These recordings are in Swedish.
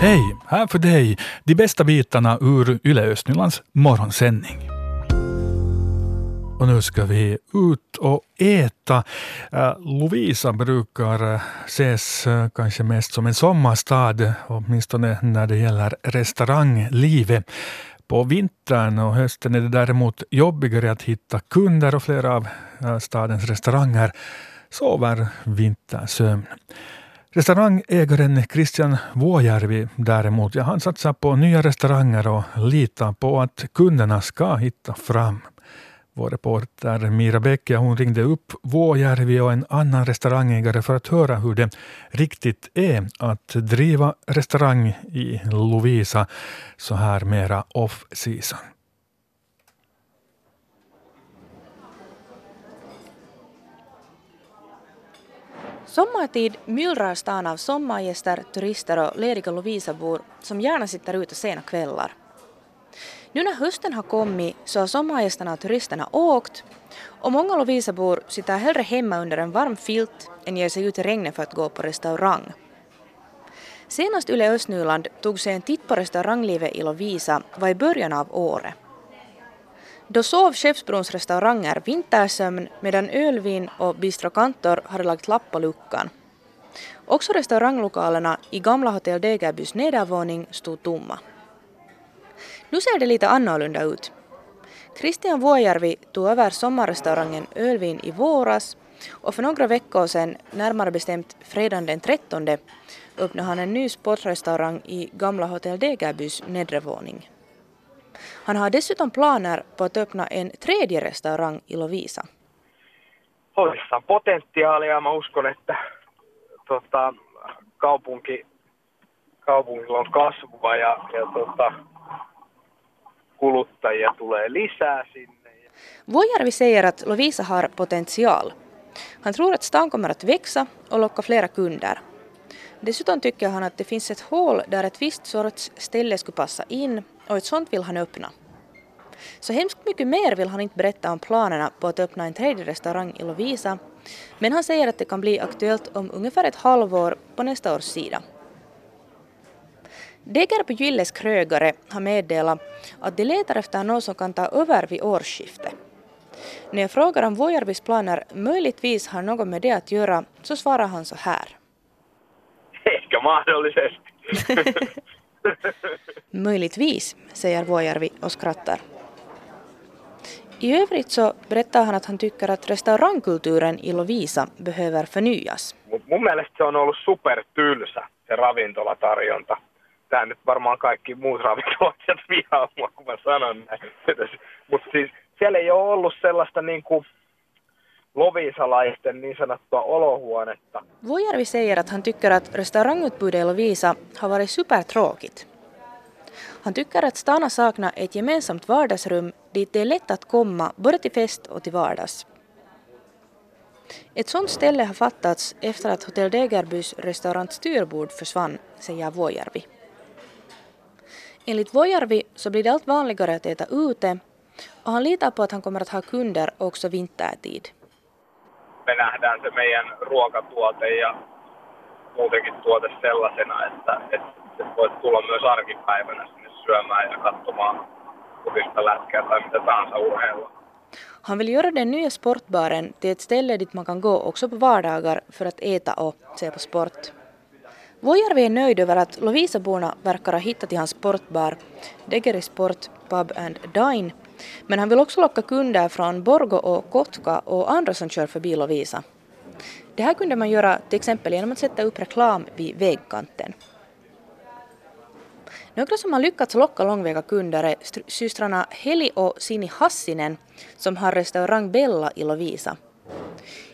Hej, här för dig de bästa bitarna ur Yle Östnylands morgonsändning. Och nu ska vi ut och äta. Äh, Lovisa brukar äh, ses äh, kanske mest som en sommarstad, åtminstone när det gäller restauranglivet. På vintern och hösten är det däremot jobbigare att hitta kunder och flera av stadens restauranger sover vintersömn. Restaurangägaren Christian Vuojärvi däremot, ja, han satsar på nya restauranger och litar på att kunderna ska hitta fram. Vår reporter Mira Bäck hon ringde upp Vuojärvi och en annan restaurangägare för att höra hur det riktigt är att driva restaurang i Lovisa så här mera off-season. Sommartid myllrar stan av sommargäster, turister och lediga Lovisabor som gärna sitter ute sena kvällar. Nu när hösten har kommit så har sommargästerna och turisterna åkt och många Lovisabor sitter hellre hemma under en varm filt än ger sig ut i regnet för att gå på restaurang. Senast Yle Östnyland tog sig en titt på restauranglivet i Lovisa var i början av året. Då sov Skeppsbrons restauranger vintersömn medan Ölvin och Bistro Kantor hade lagt lapp på luckan. Också restauranglokalerna i gamla Hotell Degerbys nedervåning stod tomma. Nu ser det lite annorlunda ut. Christian Vuojärvi tog över sommarrestaurangen Ölvin i våras och för några veckor sedan, närmare bestämt fredagen den 13, öppnade han en ny sportrestaurang i gamla Hotell Degerbys nedre våning. Han har dessutom planer på att öppna en tredje restaurang i Lovisa. Oikeastaan potentiaalia. Mä uskon, että tota, kaupunki, kaupungilla on kasvua ja, ja tota, kuluttajia tulee lisää sinne. Vuojärvi säger att Lovisa har potential. Han tror att stan kommer att växa och locka flera kunder. Dessutom tycker han att det finns ett hål där ett visst sorts ställe skulle passa in och ett sånt vill han öppna. Så hemskt mycket mer vill han inte berätta om planerna på att öppna en tredje restaurang i Lovisa, men han säger att det kan bli aktuellt om ungefär ett halvår på nästa års sida. Degerby Gilles krögare har meddelat att de letar efter någon som kan ta över vid årsskiftet. När jag frågar om Vuojärvis planer möjligtvis har något med det att göra så svarar han så här. Ehkä mahdollisesti. Möjligtvis, säger Vuojärvi och skrattar. I övrigt så berättar han att han tycker att restaurangkulturen i Lovisa behöver förnyas. mun mielestä se on ollut supertylsä, se ravintolatarjonta. Tämä nyt varmaan kaikki muut ravintolat vihaa mua, kun mä sanon näin. Mutta siis siellä ei ole ollut sellaista niin kuin lovisalaisten niin sanottua olohuonetta. Vuojärvi säger att han tycker att restaurangutbudet i Lovisa har varit supertråkigt. Han tycker att Stana saknar ett gemensamt vardagsrum dit det är lätt att komma både till fest och till vardags. Ett sådant ställe har fattats efter att Hotell Degerbys restaurant Styrbord försvann, säger Vuojärvi. Enligt Vuojärvi så blir det allt vanligare att äta ute och han litar på att han kommer att ha kunder också vintertid. Me nähdään se meidän ruokatuote ja muutenkin tuote sellaisena, että, että voit tulla myös arkipäivänä sinne syömään ja katsomaan purista lätkää tai mitä tahansa urheilua. Han vill göra den nya sportbaren till ett ställe dit man kan gå också på vardagar för att äta och se på sport. Vuojärvi är nöjd över att Lovisaborna verkar ha hittat till hans sportbar Degeri Sport Pub and Dine men han vill också locka kunder från Borgo och Kotka och andra som kör förbi Lovisa. Det här kunde man göra till exempel genom att sätta upp reklam vid vägkanten. Några som har lyckats locka långväga kunder är systrarna Heli och Sini Hassinen som har restaurang Bella i Lovisa.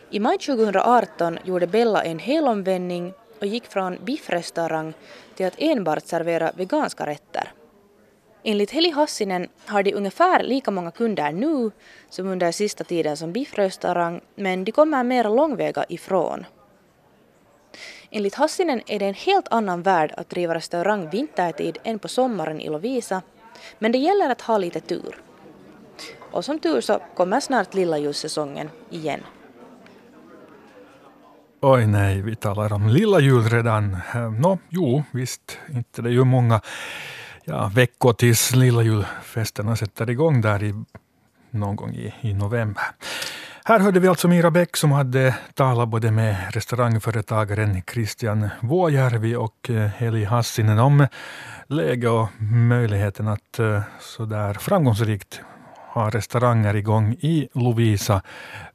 I maj 2018 gjorde Bella en helomvändning och gick från biffrestaurang till att enbart servera veganska rätter. Enligt Heli Hassinen har de ungefär lika många kunder nu som under sista tiden som biffrestaurang men de kommer mer långväga ifrån. Enligt Hassinen är det en helt annan värld att driva restaurang vintertid än på sommaren i Lovisa, men det gäller att ha lite tur. Och som tur så kommer snart lilla ljussäsongen igen. Oj nej, vi talar om lilla jul redan. Eh, nå, jo, visst, inte det är ju många ja, veckor tills lilla julfesterna sätter igång där i, någon gång i, i november. Här hörde vi alltså Mira Bäck som hade talat både med restaurangföretagaren Christian Vuojärvi och eh, Heli Hassinen om läge och möjligheten att eh, sådär framgångsrikt ha restauranger igång i Lovisa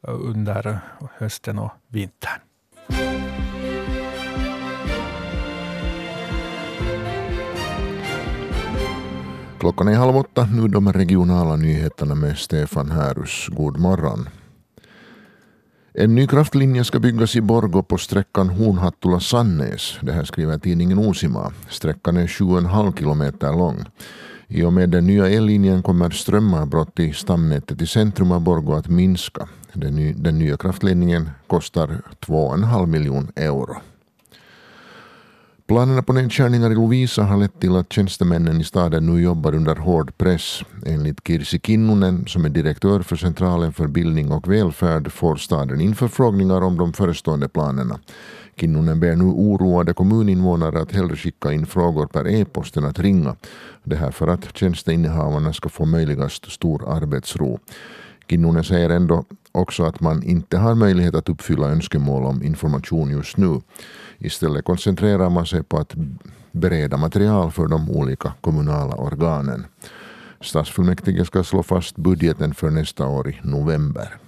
eh, under hösten och vintern. Klockan är halv åtta, nu de regionala nyheterna med Stefan Härus. God morgon. En ny kraftlinje ska byggas i Borgå på sträckan Hornhattula-Sannäs. Det här skriver tidningen Osima. Sträckan är 7,5 kilometer lång. I och med den nya ellinjen kommer strömavbrott i stamnätet i centrum av Borgå att minska. Den, ny, den nya kraftledningen kostar 2,5 miljoner euro. Planerna på nedskärningar i Lovisa har lett till att tjänstemännen i staden nu jobbar under hård press. Enligt Kirsi Kinnunen, som är direktör för Centralen för bildning och välfärd, får staden in förfrågningar om de förestående planerna. Kinnunen ber nu oroade kommuninvånare att hellre skicka in frågor per e-post än att ringa. Det här för att tjänsteinnehavarna ska få möjligast stor arbetsro. Kinnunen säger ändå också att man inte har möjlighet att uppfylla önskemål om information just nu. Istället koncentrerar man sig på att bereda material för de olika kommunala organen. Stadsfullmäktige ska slå fast budgeten för nästa år i november.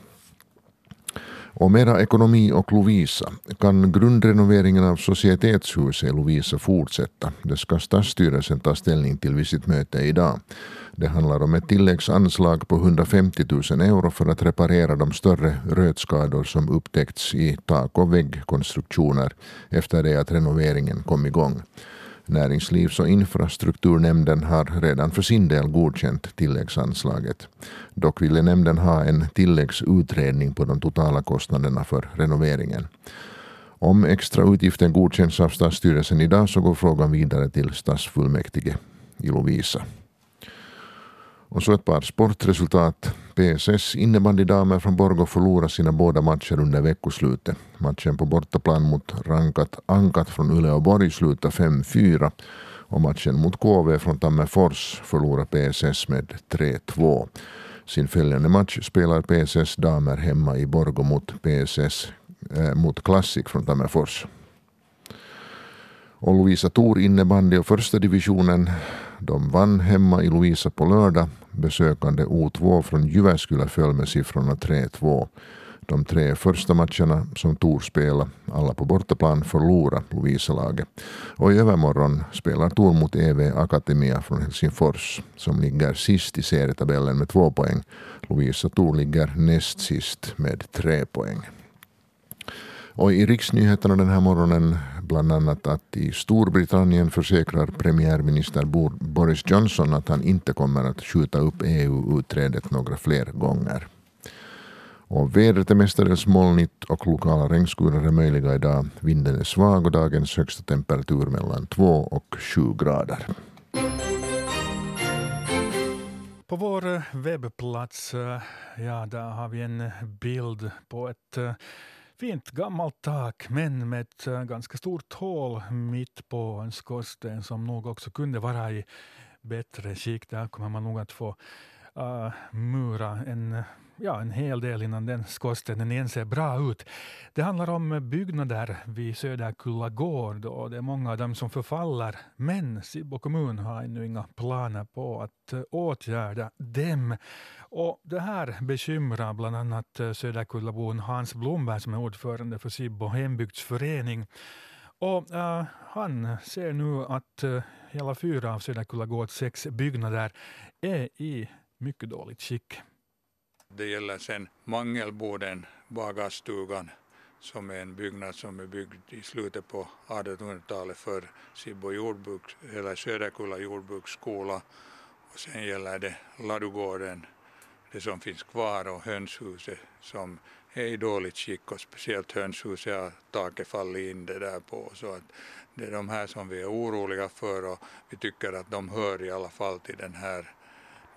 Och mera ekonomi och Lovisa. Kan grundrenoveringen av societetshuset i Lovisa fortsätta? Det ska stadsstyrelsen ta ställning till vid sitt möte idag. Det handlar om ett tilläggsanslag på 150 000 euro för att reparera de större rötskador som upptäckts i tak och väggkonstruktioner efter det att renoveringen kom igång. Näringslivs och infrastrukturnämnden har redan för sin del godkänt tilläggsanslaget. Dock ville nämnden ha en tilläggsutredning på de totala kostnaderna för renoveringen. Om extra utgiften godkänns av stadsstyrelsen idag så går frågan vidare till stadsfullmäktige i Lovisa. Och så ett par sportresultat. PSS innebandydamer från Borgå förlorade sina båda matcher under veckoslutet. Matchen på bortaplan mot rankat Ankat från Uleåborg slutade 5-4 och matchen mot KV från Tammerfors förlorade PSS med 3-2. Sin följande match spelar PSS damer hemma i Borgå mot PSS äh, eh, mot Classic från Tammerfors. Och Lovisa Tor innebandy och första divisionen de vann hemma i Lovisa på lördag. Besökande O2 från Jyväskylä föll med siffrorna 3-2. De tre första matcherna som Tor spelade, alla på bortaplan, förlorade Lovisa-laget. Och i övermorgon spelar Tor mot EV Akademia från Helsingfors som ligger sist i serietabellen med två poäng. Lovisa Tor ligger näst sist med tre poäng. Och i riksnyheterna den här morgonen bland annat att i Storbritannien försäkrar premiärminister Boris Johnson att han inte kommer att skjuta upp EU-utträdet några fler gånger. Och vädret är mestadels molnigt och lokala regnskurar är möjliga idag. Vinden är svag och dagens högsta temperatur mellan 2 och 7 grader. På vår webbplats eh, ja, där har vi en bild på ett eh, fint gammalt tak men med ett eh, ganska stort hål mitt på en skorsten som nog också kunde vara i bättre skick. Där kommer man nog att få uh, mura en ja, en hel del innan den skorstenen igen ser bra ut. Det handlar om byggnader vid Söderkulla gård och det är många av dem som förfaller. Men Sibbo kommun har ännu inga planer på att eh, åtgärda dem. Och det här bekymrar bland annat eh, Söderkullabon Hans Blomberg som är ordförande för Sibbo hembygdsförening. Och äh, han ser nu att uh, hela fyra av Söderkulla gårds sex byggnader är i mycket dåligt skick. Det gäller sen Mangelboden, bagarstugan, som är en byggnad som är byggd i slutet på 1800-talet för Sibbo jordbruks, eller Söderkulla jordbruksskola. Och sen gäller det Ladugården, det som finns kvar, och hönshuset som är i dåligt skick och speciellt hönshuset har taket fallit in det där på. Så att det är de här som vi är oroliga för och vi tycker att de hör i alla fall till den här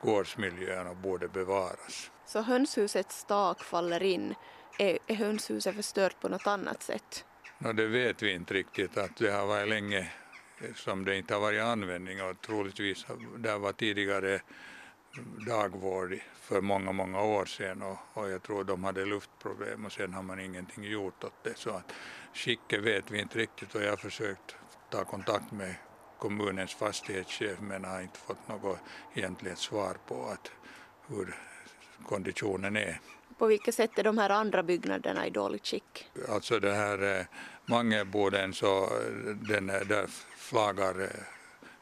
gårdsmiljön och borde bevaras. Så hönshusets tak faller in. Är, är hönshuset förstört på något annat sätt? No, det vet vi inte riktigt. att Det har varit länge som det inte har varit användning och troligtvis det var tidigare dagvård för många, många år sedan och, och, jag tror de hade luftproblem och sen har man ingenting gjort åt det. Så att skicket vet vi inte riktigt och jag har försökt ta kontakt med kommunens fastighetschef men har inte fått något egentligt svar på att hur konditionen är. På vilket sätt är de här andra byggnaderna i dåligt skick? Alltså det här eh, mangelboden så eh, den, där flagar eh,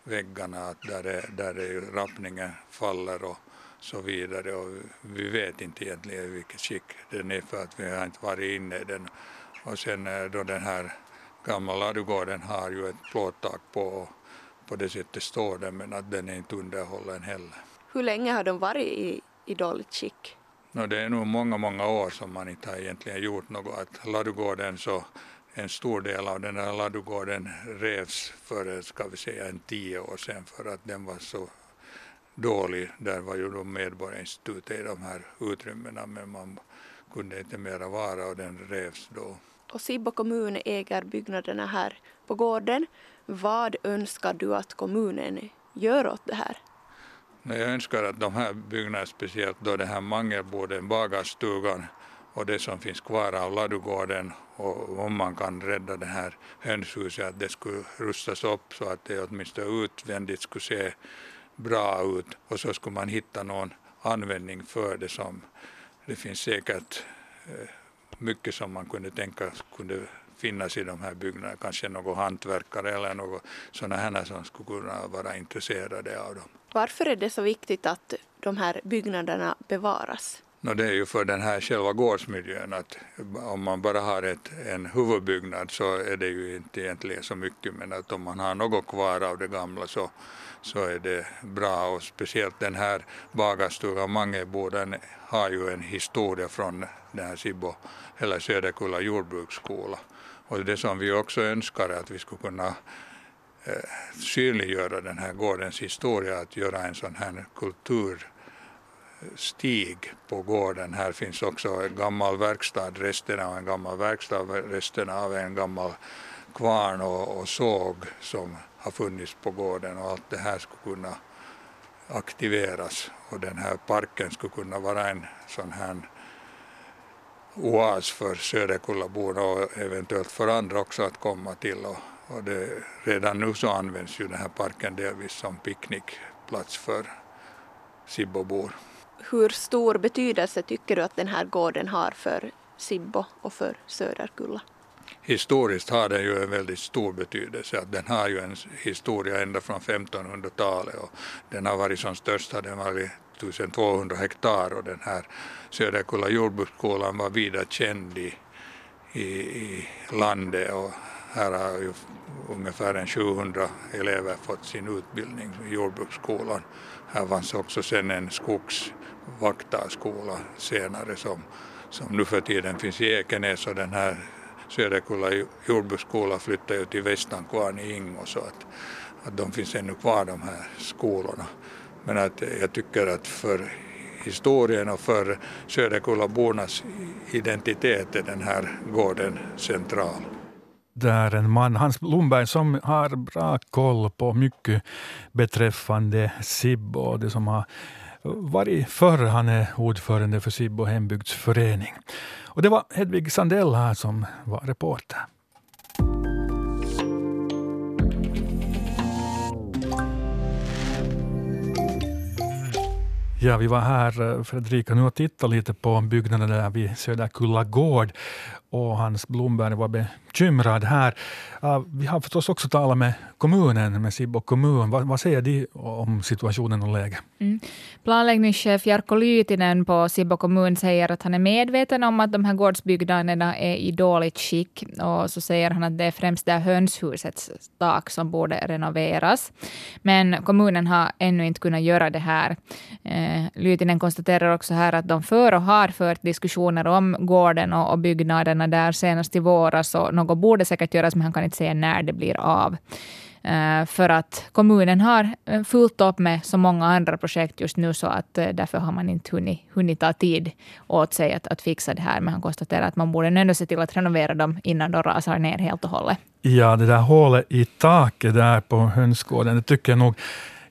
väggarna där, är, där är rappningen faller och så vidare och vi vet inte egentligen i vilket skick den är för att vi har inte varit inne i den. Och sen då den här gamla ladugården har ju ett plåttak på och på det sättet står den men att den är inte underhållen heller. Hur länge har de varit i, i dåligt skick? No, det är nog många, många år som man inte har egentligen gjort något. Att ladugården så en stor del av den här ladugården revs för ska vi säga en tio år sedan för att den var så dålig. Där var ju då Medborgarinstitutet i de här utrymmena men man kunde inte mera vara och den revs då. Och Sibbo kommun äger byggnaderna här på gården. Vad önskar du att kommunen gör åt det här? Jag önskar att de här byggnaderna, speciellt då den här mangelboden, bagarstugan och det som finns kvar av ladugården och om man kan rädda det här hönshuset att det skulle rustas upp så att det åtminstone utvändigt skulle se bra ut och så skulle man hitta någon användning för det som det finns säkert eh, mycket som man kunde tänka kunde finnas i de här byggnaderna, kanske någon hantverkare eller något sådana här som skulle kunna vara intresserade av dem. Varför är det så viktigt att de här byggnaderna bevaras? No, det är ju för den här själva gårdsmiljön att om man bara har ett, en huvudbyggnad så är det ju inte egentligen så mycket men att om man har något kvar av det gamla så, så är det bra och speciellt den här bagarstugan Mangeboden har ju en historia från den här Sibbo eller Söderkulla jordbruksskola och det som vi också önskar är att vi skulle kunna eh, synliggöra den här gårdens historia, att göra en sån här kulturstig på gården. Här finns också en gammal verkstad, resterna av en gammal verkstad, resterna av en gammal kvarn och, och såg som har funnits på gården och allt det här skulle kunna aktiveras och den här parken skulle kunna vara en sån här oas för Söderkullaborna och eventuellt för andra också att komma till. Och, och det, redan nu så används ju den här parken delvis som picknickplats för Sibbobor. Hur stor betydelse tycker du att den här gården har för Sibbo och för Söderkulla? Historiskt har den ju en väldigt stor betydelse. Att den har ju en historia ända från 1500-talet och den har varit som störst har den varit 1200 hektar och den här Söderkulla jordbruksskolan var vida känd i, i, i landet och här har ju ungefär en 700 elever fått sin utbildning i jordbruksskolan. Här fanns också sen en skogsvaktarskola senare som, som nu för tiden finns i Ekenäs och den här Söderkulla jordbruksskola flyttade ju till Västankvarn i Ingo så att, att de finns ännu kvar de här skolorna. Men att jag tycker att för historien och för Söderkullabornas identitet är den här gården central. Det är en man, Hans Blomberg, som har bra koll på mycket beträffande Sibbo och det som har varit förr. Han är ordförande för Sibbo hembygdsförening. Och det var Hedvig Sandell här som var reporter. Ja, vi var här, eh, Fredrika, nu och tittade lite på byggnaden där vid Söderkulla gård och Hans Blomberg var bekymrad här. Vi har förstås också talat med kommunen, med Sibbo kommun. Vad, vad säger de om situationen och läget? Mm. Planläggningschef Jarkko Lytinen på Sibbo kommun säger att han är medveten om att de här gårdsbyggnaderna är i dåligt skick. Och så säger han att det är främst det hönshusets tak som borde renoveras. Men kommunen har ännu inte kunnat göra det här. Eh, Lytinen konstaterar också här att de för och har fört diskussioner om gården och, byggnaderna byggnaderna där senast i våras. Och något borde säkert göras, men han kan inte säga när det blir av. Eh, för att kommunen har eh, fullt upp med så många andra projekt just nu, så att eh, därför har man inte hunnit, hunnit ta tid åt sig att, att fixa det här. Men han konstaterar att man borde ändå se till att renovera dem innan de rasar ner helt och hållet. Ja, det där hålet i taket där på hönsgården, det tycker jag nog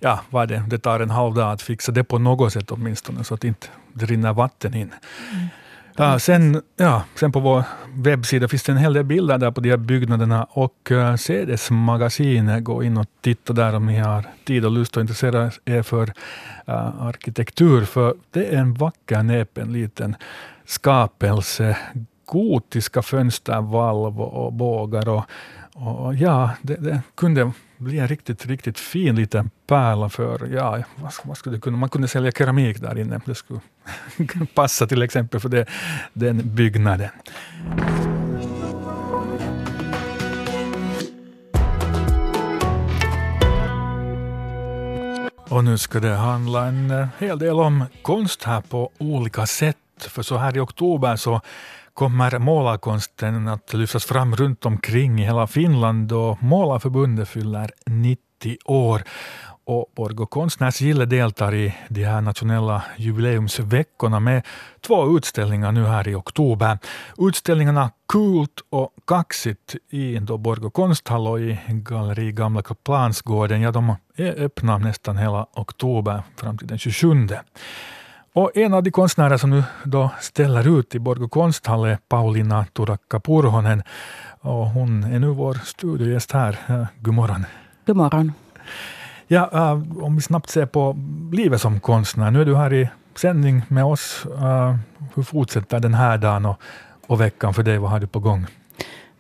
ja, vad det, det tar en halv dag att fixa det på något sätt åtminstone, så att inte det rinner vatten in. Mm. Ja, sen, ja, sen på vår webbsida finns det en hel del bilder där på de här byggnaderna och uh, eh, CD-magasinet, gå in och titta där om ni har tid och lust och intressera er för uh, arkitektur, för det är en vacker näpen liten skapelse. Gotiska fönstervalv och bågar och, och ja, det, det kunde bli en riktigt, riktigt fin liten pärla för, ja, vad, vad skulle det kunna, man kunde sälja keramik där inne. Det skulle passa till exempel för det, den byggnaden. Och nu ska det handla en hel del om konst här på olika sätt. För så här i oktober så kommer målarkonsten att lyftas fram runt omkring i hela Finland och Målarförbundet fyller 90 år. Och Borgå konstnärsgille deltar i de här nationella jubileumsveckorna med två utställningar nu här i oktober. Utställningarna Kult och Kaxigt i Borgå konsthall och i Galleri Gamla Kaplansgården, ja de är öppna nästan hela oktober fram till den 27. Och en av de konstnärer som nu då ställer ut i Borgå konsthall är Paulina Turakka Purhonen. Och hon är nu vår studiogäst här. God morgon. God morgon. Ja, uh, om vi snabbt ser på livet som konstnär. Nu är du här i sändning med oss. Uh, hur fortsätter den här dagen och, och veckan för dig? Vad har du på gång?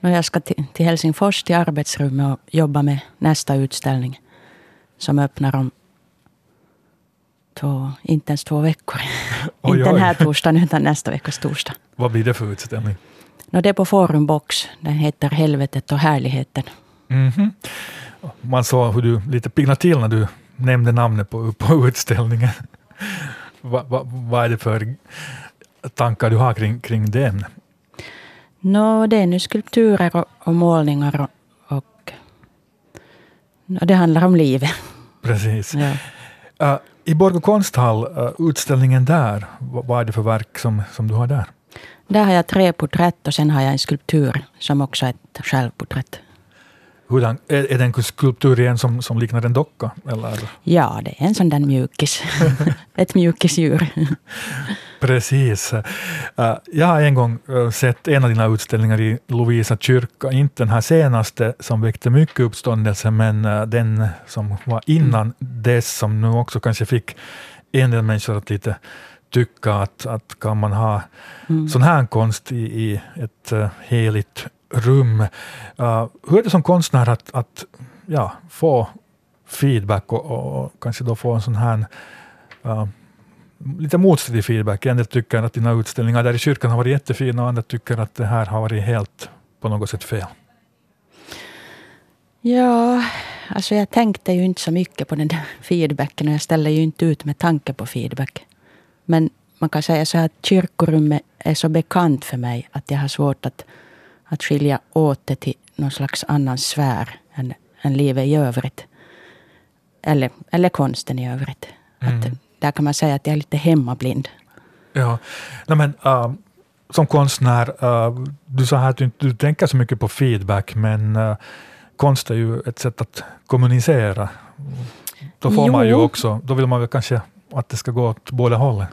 Jag ska till Helsingfors, till arbetsrummet och jobba med nästa utställning som öppnar om två, inte ens två veckor. Oj, inte den här torsdagen, utan nästa veckas torsdag. Vad blir det för utställning? No, det är på Forum Box. Den heter Helvetet och härligheten. Mm -hmm. Man såg hur du lite piggnade till när du nämnde namnet på, på utställningen. Vad va, va är det för tankar du har kring, kring den? No, det är nu skulpturer och, och målningar och, och no, det handlar om livet. Precis. Ja. Uh, I Borgå konsthall, uh, utställningen där, vad är det för verk som, som du har där? Där har jag tre porträtt och sen har jag en skulptur som också är ett självporträtt. Hurdan, är, är det en skulptur igen som, som liknar en docka? Eller? Ja, det är en sån där mjukis. ett mjukisdjur. Precis. Uh, jag har en gång uh, sett en av dina utställningar i Lovisa kyrka. Inte den här senaste som väckte mycket uppståndelse, men uh, den som var innan dess, som nu också kanske fick en del människor att lite tycka att, att kan man ha mm. sån här konst i, i ett heligt rum. Hur är det som konstnär att, att ja, få feedback och, och, kanske då få en sån här uh, lite motstridig feedback. En del tycker att dina utställningar där i kyrkan har varit jättefina och andra tycker att det här har varit helt på något sätt fel. Ja, alltså jag tänkte ju inte så mycket på den där feedbacken och jag ställer ju inte ut med tanke på feedback. Men man kan säga så här att kyrkorummet är så bekant för mig att jag har svårt att att skilja åt det till någon slags annan sfär än, än livet i övrigt. Eller, eller konsten i övrigt. Mm. Att, där kan man säga att jag är lite hemmablind. Ja, no, men uh, som konstnär, uh, du sa att du inte tänker så mycket på feedback, men uh, konst är ju ett sätt att kommunicera. Då får jo. man ju också, då vill man väl kanske att det ska gå åt båda hållen.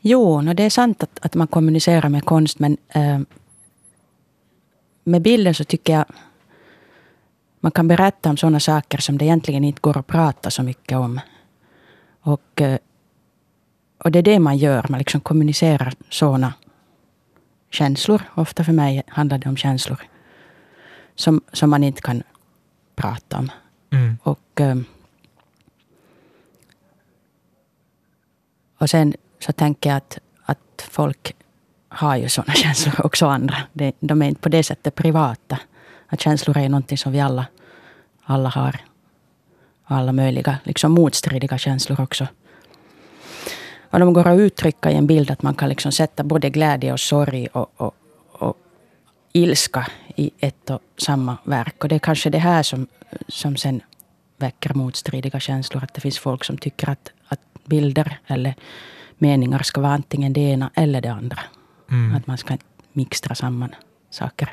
Jo, no, det är sant att, att man kommunicerar med konst, men med bilden så tycker jag man kan berätta om sådana saker som det egentligen inte går att prata så mycket om. Och, och det är det man gör, man liksom kommunicerar sådana känslor. Ofta för mig handlar det om känslor som, som man inte kan prata om. Mm. Och, eh, och sen så tänker jag att, att folk har ju sådana känslor också andra. De, de är inte på det sättet privata. Att känslor är någonting som vi alla, alla har. Alla möjliga liksom motstridiga känslor också. Och de går att uttrycka i en bild att man kan liksom sätta både glädje och sorg och, och, och ilska i ett och samma verk. Och det är kanske det här som, som sen väcker motstridiga känslor. Att det finns folk som tycker att, att bilder eller meningar ska vara antingen det ena eller det andra. Mm. Att man ska mixtra samman saker.